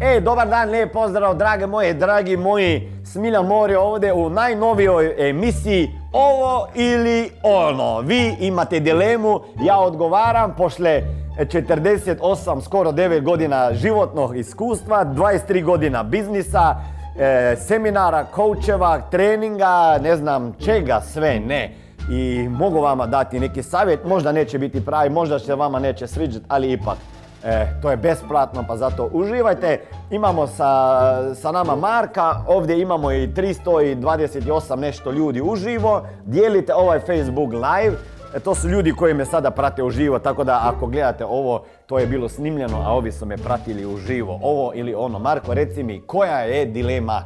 E, dobar dan, lijep pozdrav, drage moje, dragi moji. Smiljan Mor je ovdje u najnovijoj emisiji Ovo ili ono. Vi imate dilemu, ja odgovaram pošle 48, skoro 9 godina životnog iskustva, 23 godina biznisa, e, seminara, coacheva, treninga, ne znam čega sve ne. I mogu vama dati neki savjet, možda neće biti pravi, možda se vama neće sviđati, ali ipak. E, to je besplatno pa zato uživajte. Imamo sa, sa nama Marka, ovdje imamo i 328 nešto ljudi uživo. Dijelite ovaj Facebook live. E, to su ljudi koji me sada prate uživo, tako da ako gledate ovo, to je bilo snimljeno, a ovi su me pratili uživo. Ovo ili ono. Marko, reci mi, koja je dilema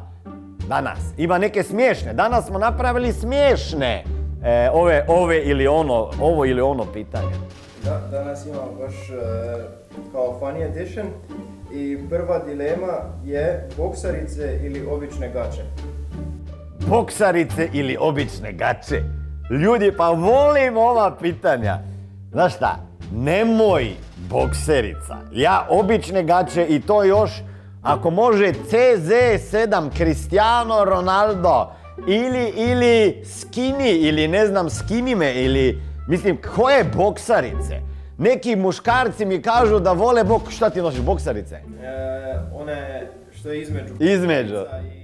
danas? Ima neke smiješne. Danas smo napravili smiješne e, ove, ove ili ono, ovo ili ono pitanje. Da, danas imam baš e, kao funny edition i prva dilema je boksarice ili obične gače. boksarice ili obične gače? Ljudi, pa volim ova pitanja. Znaš šta, nemoj bokserica. Ja obične gače i to još, ako može CZ7 Cristiano Ronaldo ili, ili skinny ili ne znam skinime ili, mislim, koje boksarice? Neki muškarci mi kažu da vole bok... Šta ti nosiš, boksarice? E, one što je između. Između,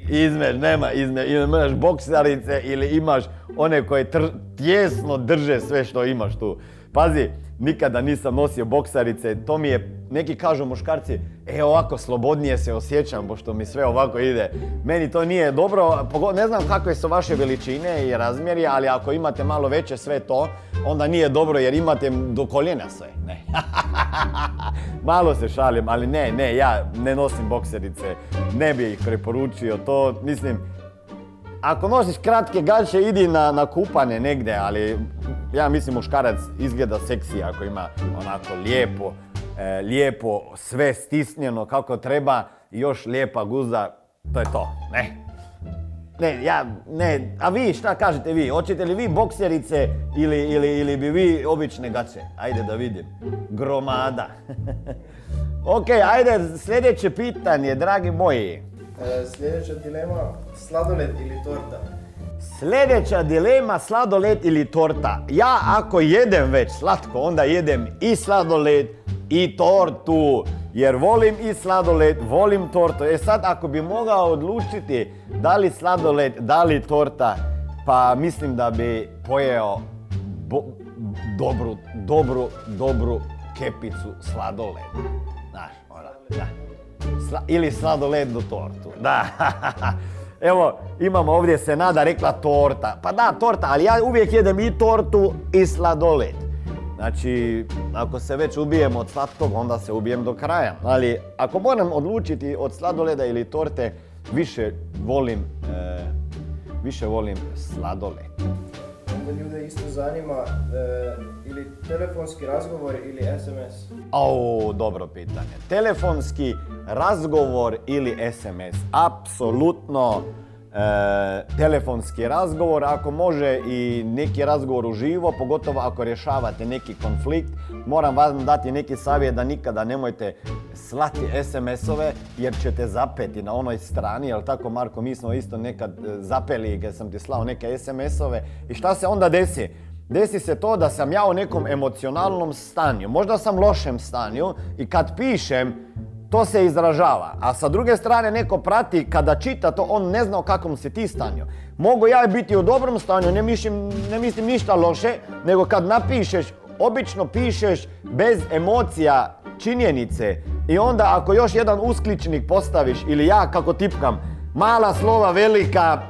I- između, nema između, ili imaš boksarice ili imaš one koje tr- tjesno drže sve što imaš tu. Pazi, nikada nisam nosio boksarice, to mi je, neki kažu muškarci, e ovako slobodnije se osjećam, pošto mi sve ovako ide. Meni to nije dobro, ne znam kakve su vaše veličine i razmjeri, ali ako imate malo veće sve to, onda nije dobro jer imate do koljena sve. Ne. Malo se šalim, ali ne, ne, ja ne nosim bokserice, ne bi ih preporučio, to mislim, ako nosiš kratke gaće, idi na, na kupane negdje, ali ja mislim muškarac izgleda seksi ako ima onako lijepo, e, lijepo sve stisnjeno kako treba i još lijepa guza, to je to, ne? Ne, ja, ne, a vi šta kažete vi? Hoćete li vi bokserice ili, ili, ili bi vi obične gaće? Ajde da vidim. Gromada. ok, ajde, sljedeće pitanje, dragi moji. E, sljedeća dilema, sladoled ili torta. Sljedeća dilema, sladoled ili torta. Ja ako jedem već slatko, onda jedem i sladoled i tortu. Jer volim i sladoled, volim tortu. E sad ako bi mogao odlučiti da li sladoled, da li torta, pa mislim da bi pojeo bo- dobru, dobru, dobru kepicu sladoleda. Znaš, ona, da. Ili sladolednu tortu. Da. Evo, imamo ovdje se nada rekla torta. Pa da, torta, ali ja uvijek jedem i tortu i sladoled. Znači, ako se već ubijem od slatkog, onda se ubijem do kraja. Ali ako moram odlučiti od sladoleda ili torte, više volim, e, više volim sladoled. Onda ljude isto zanima e, ili telefonski razgovor ili SMS. Au, dobro pitanje. Telefonski razgovor ili SMS? Apsolutno telefonski razgovor, ako može i neki razgovor uživo, pogotovo ako rješavate neki konflikt, moram vam dati neki savjet da nikada nemojte slati SMS-ove jer ćete zapeti na onoj strani, jel tako Marko, mi smo isto nekad e, zapeli kad sam ti slao neke SMS-ove i šta se onda desi? Desi se to da sam ja u nekom emocionalnom stanju, možda sam lošem stanju i kad pišem, to se izražava. A sa druge strane neko prati, kada čita to, on ne zna u kakvom si ti stanju. Mogu ja biti u dobrom stanju, ne mislim, ne mislim ništa loše, nego kad napišeš, obično pišeš bez emocija, činjenice. I onda ako još jedan uskličnik postaviš, ili ja kako tipkam, mala slova, velika,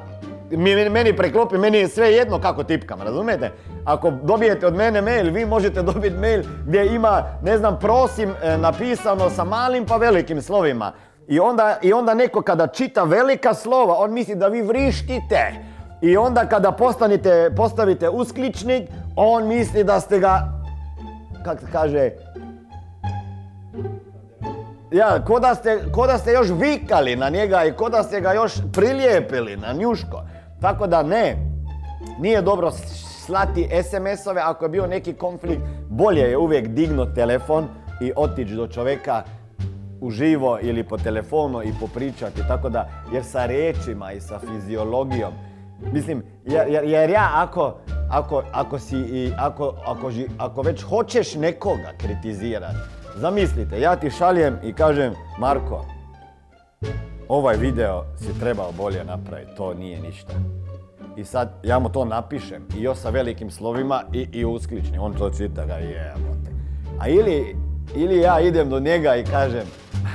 meni preklopi, meni je sve jedno kako tipkam, razumijete? Ako dobijete od mene mail, vi možete dobiti mail gdje ima, ne znam, prosim, e, napisano sa malim pa velikim slovima. I onda, I onda neko kada čita velika slova, on misli da vi vrištite. I onda kada postanite, postavite uskličnik, on misli da ste ga kak se kaže, ja, ko da, ste, ko da ste još vikali na njega i ko da ste ga još prilijepili na njuško. Tako da ne, nije dobro slati SMS-ove ako je bio neki konflikt. Bolje je uvijek dignut telefon i otići do čovjeka uživo ili po telefonu i popričati. Tako da, jer sa riječima i sa fiziologijom, mislim, jer, jer ja ako, ako, ako si i ako, ako, ako već hoćeš nekoga kritizirati, zamislite, ja ti šaljem i kažem, Marko, ovaj video si trebao bolje napraviti, to nije ništa. I sad ja mu to napišem i još sa velikim slovima i, i usklični. On to čita ga jebote. A ili, ili ja idem do njega i kažem,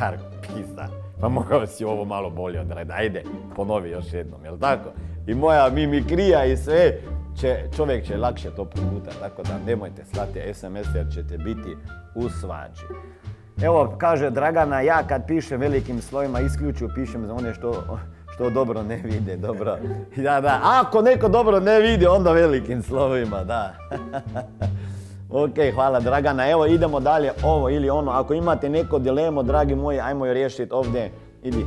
Marko, pizda, pa mogao si ovo malo bolje odraditi. Ajde, ponovi još jednom, jel tako? I moja mimikrija i sve, će, čovjek će lakše to progutati. Tako da nemojte slati SMS jer ćete biti u svađi. Evo, kaže Dragana, ja kad pišem velikim slovima isključivo pišem za one što, što dobro ne vide, dobro. Da, da, ako neko dobro ne vidi, onda velikim slovima, da. ok, hvala Dragana. Evo, idemo dalje, ovo ili ono. Ako imate neko dilemu, dragi moji, ajmo je riješiti ovdje. Idi,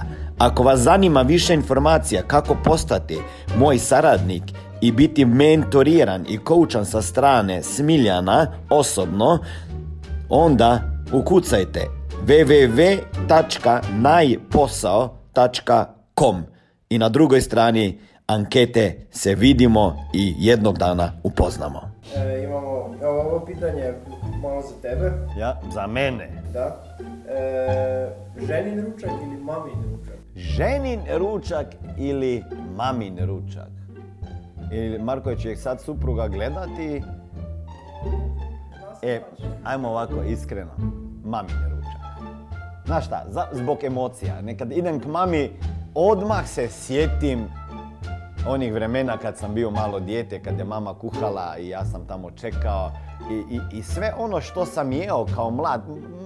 Ako vas zanima više informacija kako postati moj saradnik i biti mentoriran i koučan sa strane Smiljana osobno, onda ukucajte www.najposao.com i na drugoj strani ankete se vidimo i jednog dana upoznamo. E, imamo, evo ovo pitanje je malo za tebe, Ja, za mene. da. E, ženin ručak ili mamin ručak? Ženin ručak ili mamin ručak? I Marko će ih sad supruga gledati. E, ajmo ovako iskreno. Mamin ručak. Znaš šta, za- zbog emocija. Nekad idem k mami, odmah se sjetim onih vremena kad sam bio malo dijete, kad je mama kuhala i ja sam tamo čekao i, i, i sve ono što sam jeo kao mlad,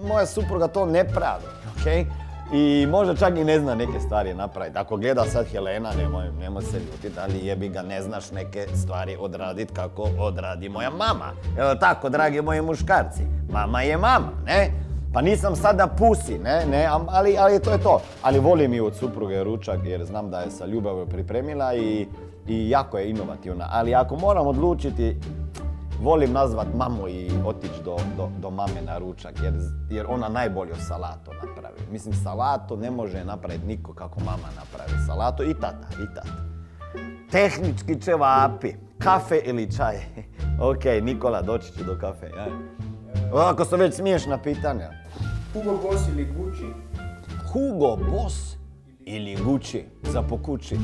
moja supruga to ne pravi, ok? I možda čak i ne zna neke stvari napraviti. Ako gleda sad Helena, nemoj, nemoj se ljutiti, ali jebi ga ne znaš neke stvari odraditi kako odradi moja mama. Evo tako, dragi moji muškarci, mama je mama, ne? Pa nisam sada pusi, ne, ne, ali, ali to je to. Ali volim i od supruge ručak jer znam da je sa ljubavlju pripremila i, i jako je inovativna. Ali ako moram odlučiti, volim nazvat mamu i otići do, do, do mame na ručak jer, jer ona najbolju salatu napravi. Mislim, salatu ne može napraviti niko kako mama napravi salatu i tata, i tata. Tehnički ćevapi, kafe ili čaj. ok, Nikola, doći ću do kafe. Ja. Ovako su već smiješna pitanja. Hugo Boss ili Gucci? Hugo Boss ili Gucci za po kući?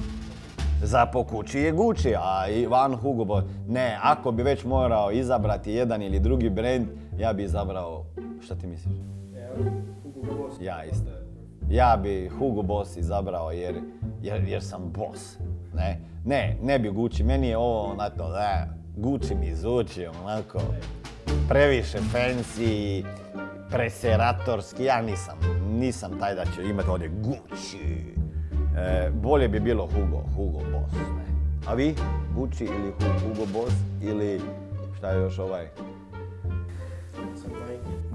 Za po kući je Gucci, a i van Hugo Boss. Ne, ako bi već morao izabrati jedan ili drugi brand, ja bi izabrao, šta ti misliš? Hugo Boss. Ja isto. Ja bi Hugo Boss izabrao jer, jer, jer sam boss. Ne, ne, ne bi Gucci, meni je ovo onako, ne, Gucci mi zvuči onako previše fancy, preseratorski, ja nisam, nisam taj da ću imati ovdje Gucci. E, bolje bi bilo Hugo, Hugo Boss. Ne. A vi? Gucci ili Hu- Hugo Boss ili šta je još ovaj?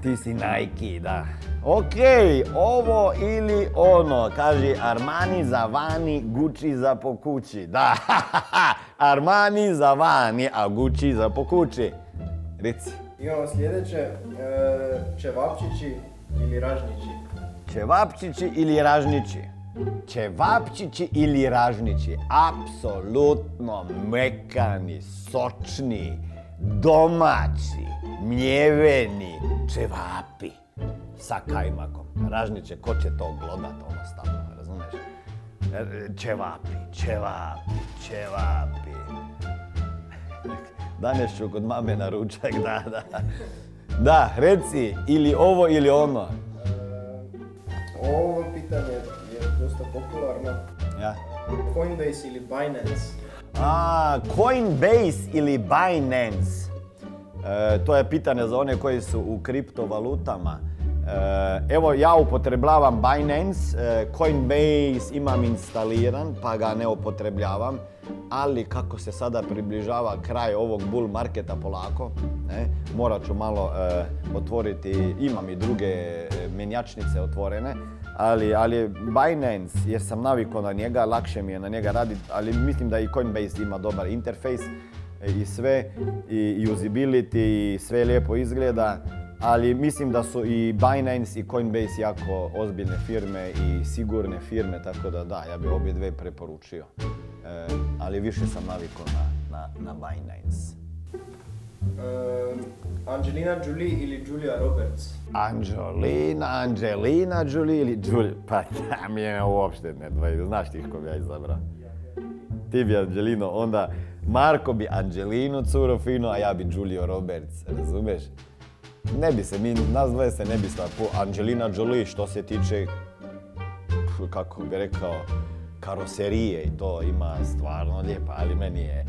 Ti si Nike, da. Ok, ovo ili ono, kaže Armani za vani, Gucci za po kući. Da, Armani za vani, a Gucci za po kući. Reci, Imamo sljedeće, e, čevapčići ili ražnići? čevapčići ili ražnići? Čevapčići ili ražnići? Apsolutno mekani, sočni, domaći, mljeveni čevapi sa kajmakom. Ražniće, ko će to glodat ono stalno, razumiješ? E, Čevapi, čevapi, čevapi. Danas ću kod mame na ručak, da, da. Da, reci, ili ovo ili ono. Ovo pitanje je dosta popularno. Ja. Coinbase ili Binance? A, Coinbase ili Binance? E, to je pitanje za one koji su u kriptovalutama. E, evo, ja upotrebljavam Binance, e, Coinbase imam instaliran, pa ga ne upotrebljavam. Ali kako se sada približava kraj ovog bull marketa polako, ne, morat ću malo e, otvoriti, imam i druge menjačnice otvorene, ali, ali Binance, jer sam navikao na njega, lakše mi je na njega raditi, ali mislim da i Coinbase ima dobar interfejs i sve, i usability, i sve lijepo izgleda, ali mislim da su i Binance i Coinbase jako ozbiljne firme i sigurne firme, tako da da, ja bi obje dve preporučio. E, ali više sam navikao na, na, na Binance. E, Angelina Jolie ili Julia Roberts? Angelina, Angelina Jolie ili Julia, pa da mi je uopšte ne dvaju, znaš ti ko bi ja izabrao? Ti bi Angelino, onda Marko bi Angelinu curo fino, a ja bi Julio Roberts, razumeš? Ne bi se, mi, nas dvoje se ne bi sva po Angelina Jolie što se tiče, kako bi rekao, karoserije i to ima stvarno lijepa, ali meni je,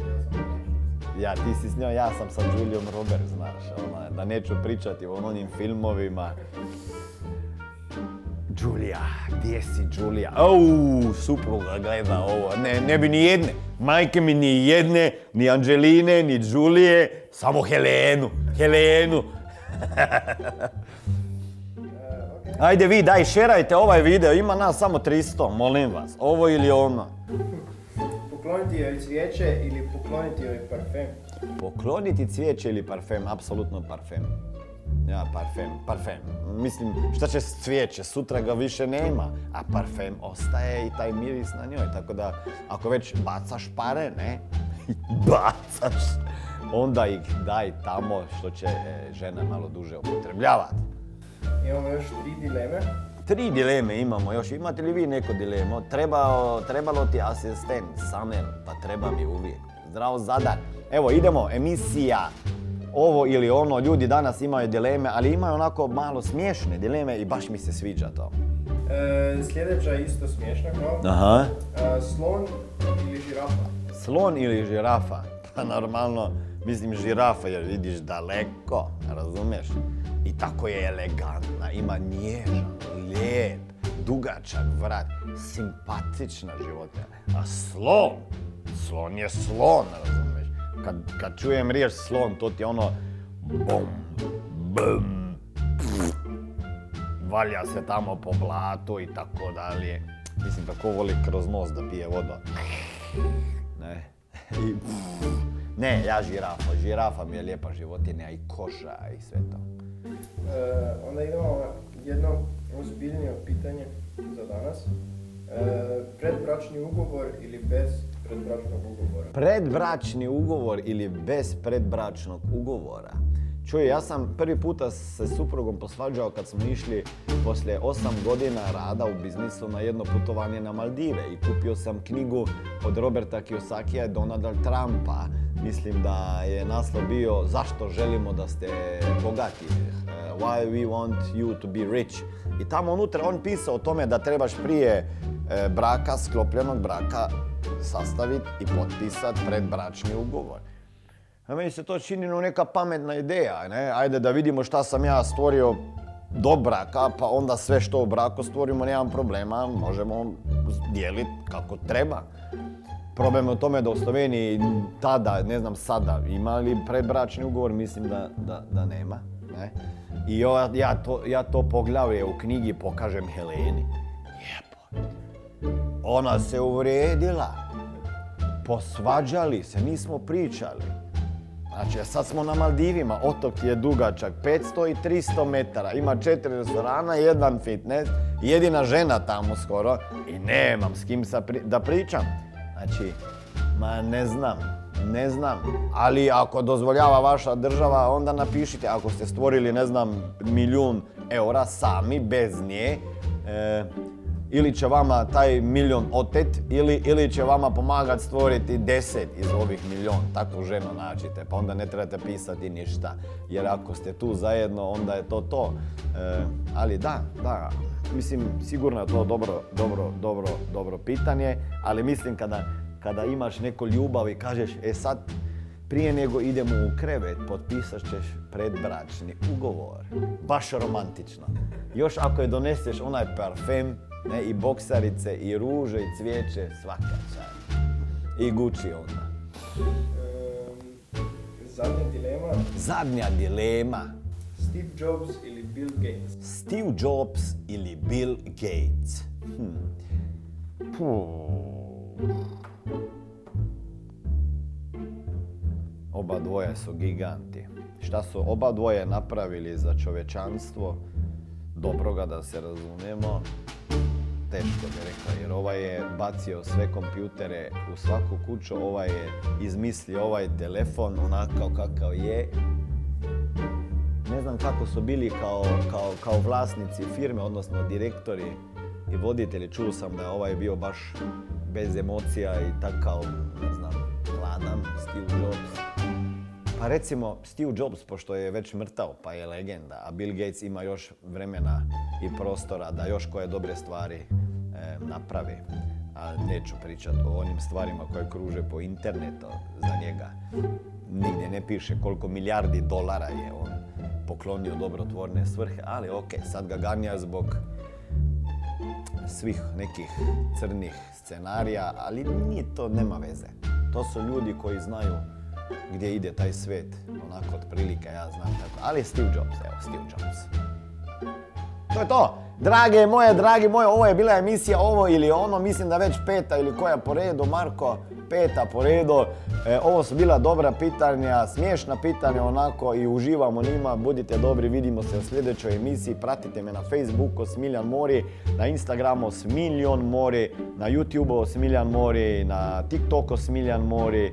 ja, ti si s njom, ja sam sa Julijom Roberts, znaš, ona, da neću pričati o onim filmovima. Julia, gdje si Julia? Au, supruga gleda ovo. Ne, ne bi ni jedne. Majke mi ni jedne, ni Angeline, ni Julije, samo Helenu. Helenu. Ajde vi, daj, šerajte ovaj video, ima nas samo 300, molim vas. Ovo ili ono. Pokloniti joj cvijeće ili pokloniti joj parfem? Pokloniti cvijeće ili parfem? Apsolutno parfem. Ja, parfem, parfem. Mislim, šta će s cvijeće? Sutra ga više nema, a parfem ostaje i taj miris na njoj. Tako da, ako već bacaš pare, ne? Bacaš, onda ih daj tamo što će e, žena malo duže upotrebljavati. Imamo još tri dileme. Tri dileme imamo još. Imate li vi neko dilemo? Trebao, trebalo ti asistent, Samer, pa treba mi uvijek. Zdravo Zadar. Evo, idemo, emisija. Ovo ili ono, ljudi danas imaju dileme, ali imaju onako malo smiješne dileme i baš mi se sviđa to. E, sljedeća je isto smiješna kao. Aha. E, slon ili žirafa? Slon ili žirafa? Pa normalno, mislim žirafa jer vidiš daleko, razumiješ? I tako je elegantna, ima nježan, lijep, dugačak vrat, simpatična životinja. A slon, slon je slon, razumiješ? Kad, kad čujem riječ slon, to ti je ono bum, bum, pff, valja se tamo po blatu i tako dalje. Mislim, tako voli kroz nos da pije voda. Ne. I, pff, ne, ja žirafa. Žirafa mi je lijepa životinja i koža i sve to. E, onda idemo na jedno ozbiljnije pitanje za danas. E, predbračni ugovor ili bez predbračnog ugovora? Predbračni ugovor ili bez predbračnog ugovora? Čuj, ja sam prvi puta se suprugom posvađao kad smo išli poslije 8 godina rada u biznisu na jedno putovanje na Maldive i kupio sam knjigu od Roberta Kiyosakija i Donalda Trumpa. Mislim da je naslov bio Zašto želimo da ste bogati? Uh, Why we want you to be rich? I tamo unutra on pisao o tome da trebaš prije e, braka, sklopljenog braka, sastaviti i potpisati predbračni ugovor. A meni se to čini no neka pametna ideja, ne? Ajde da vidimo šta sam ja stvorio do braka, pa onda sve što u braku stvorimo, nemam problema, možemo dijeliti kako treba. Problem je u tome da u Sloveniji tada, ne znam sada, ima li predbračni ugovor, mislim da, da, da nema. Ne? I ja, ja, to, ja to poglavlje u knjigi pokažem Heleni. Lijepo. Ona se uvrijedila. Posvađali se, nismo pričali. Znači, sad smo na Maldivima, otok je dugačak 500 i 300 metara, ima četiri restorana, jedan fitness, jedina žena tamo skoro i nemam s kim sa da pričam. Znači, ma ne znam, ne znam, ali ako dozvoljava vaša država, onda napišite, ako ste stvorili, ne znam, milijun eura sami, bez nje, e, ili će vama taj milion otet ili, ili će vama pomagati stvoriti deset iz ovih milion. Takvu ženu nađite, pa onda ne trebate pisati ništa. Jer ako ste tu zajedno, onda je to to. E, ali da, da, mislim, sigurno je to dobro, dobro, dobro, dobro pitanje, ali mislim kada, kada imaš neku ljubav i kažeš, e sad, prije nego idemo u krevet, potpisat ćeš predbračni ugovor. Baš romantično. Još ako je doneseš onaj parfem, ne, i boksarice, i ruže, i cvijeće, svaka čast. I Gucci onda. Ehm, zadnja dilema, Zadnja dilema. Steve Jobs ili Bill Gates? Steve Jobs ili Bill Gates? Hmm. Oba dvoje su giganti. Šta su oba dvoje napravili za čovečanstvo? Dobroga da se razumijemo. Teško bi rekao, jer ovaj je bacio sve kompjutere u svaku kuću, ovaj je izmislio ovaj telefon onakav kakav je ne znam kako su bili kao, kao, kao vlasnici firme, odnosno direktori i voditelji. Čuo sam da je ovaj bio baš bez emocija i takav, ne znam, hladan Steve Jobs. Pa recimo Steve Jobs, pošto je već mrtav pa je legenda, a Bill Gates ima još vremena i prostora da još koje dobre stvari e, napravi. A neću pričati o onim stvarima koje kruže po internetu za njega. Nigdje ne piše koliko milijardi dolara je on poklonio dobrotvorne svrhe, ali ok, sad ga ganja zbog svih nekih crnih scenarija, ali nije to, nema veze. To su ljudi koji znaju gdje ide taj svet, onako otprilike ja znam tako. Ali Steve Jobs, evo Steve Jobs. To je to. Drage moje, dragi moje, ovo je bila emisija ovo ili ono, mislim da već peta ili koja po redu, Marko, peta po redu. E, ovo su bila dobra pitanja, smiješna pitanja onako i uživamo njima. Budite dobri, vidimo se u sljedećoj emisiji. Pratite me na Facebooku Smiljan Mori, na Instagramu Smiljan Mori, na YouTubeu Smiljan Mori, na TikToku Smiljan Mori,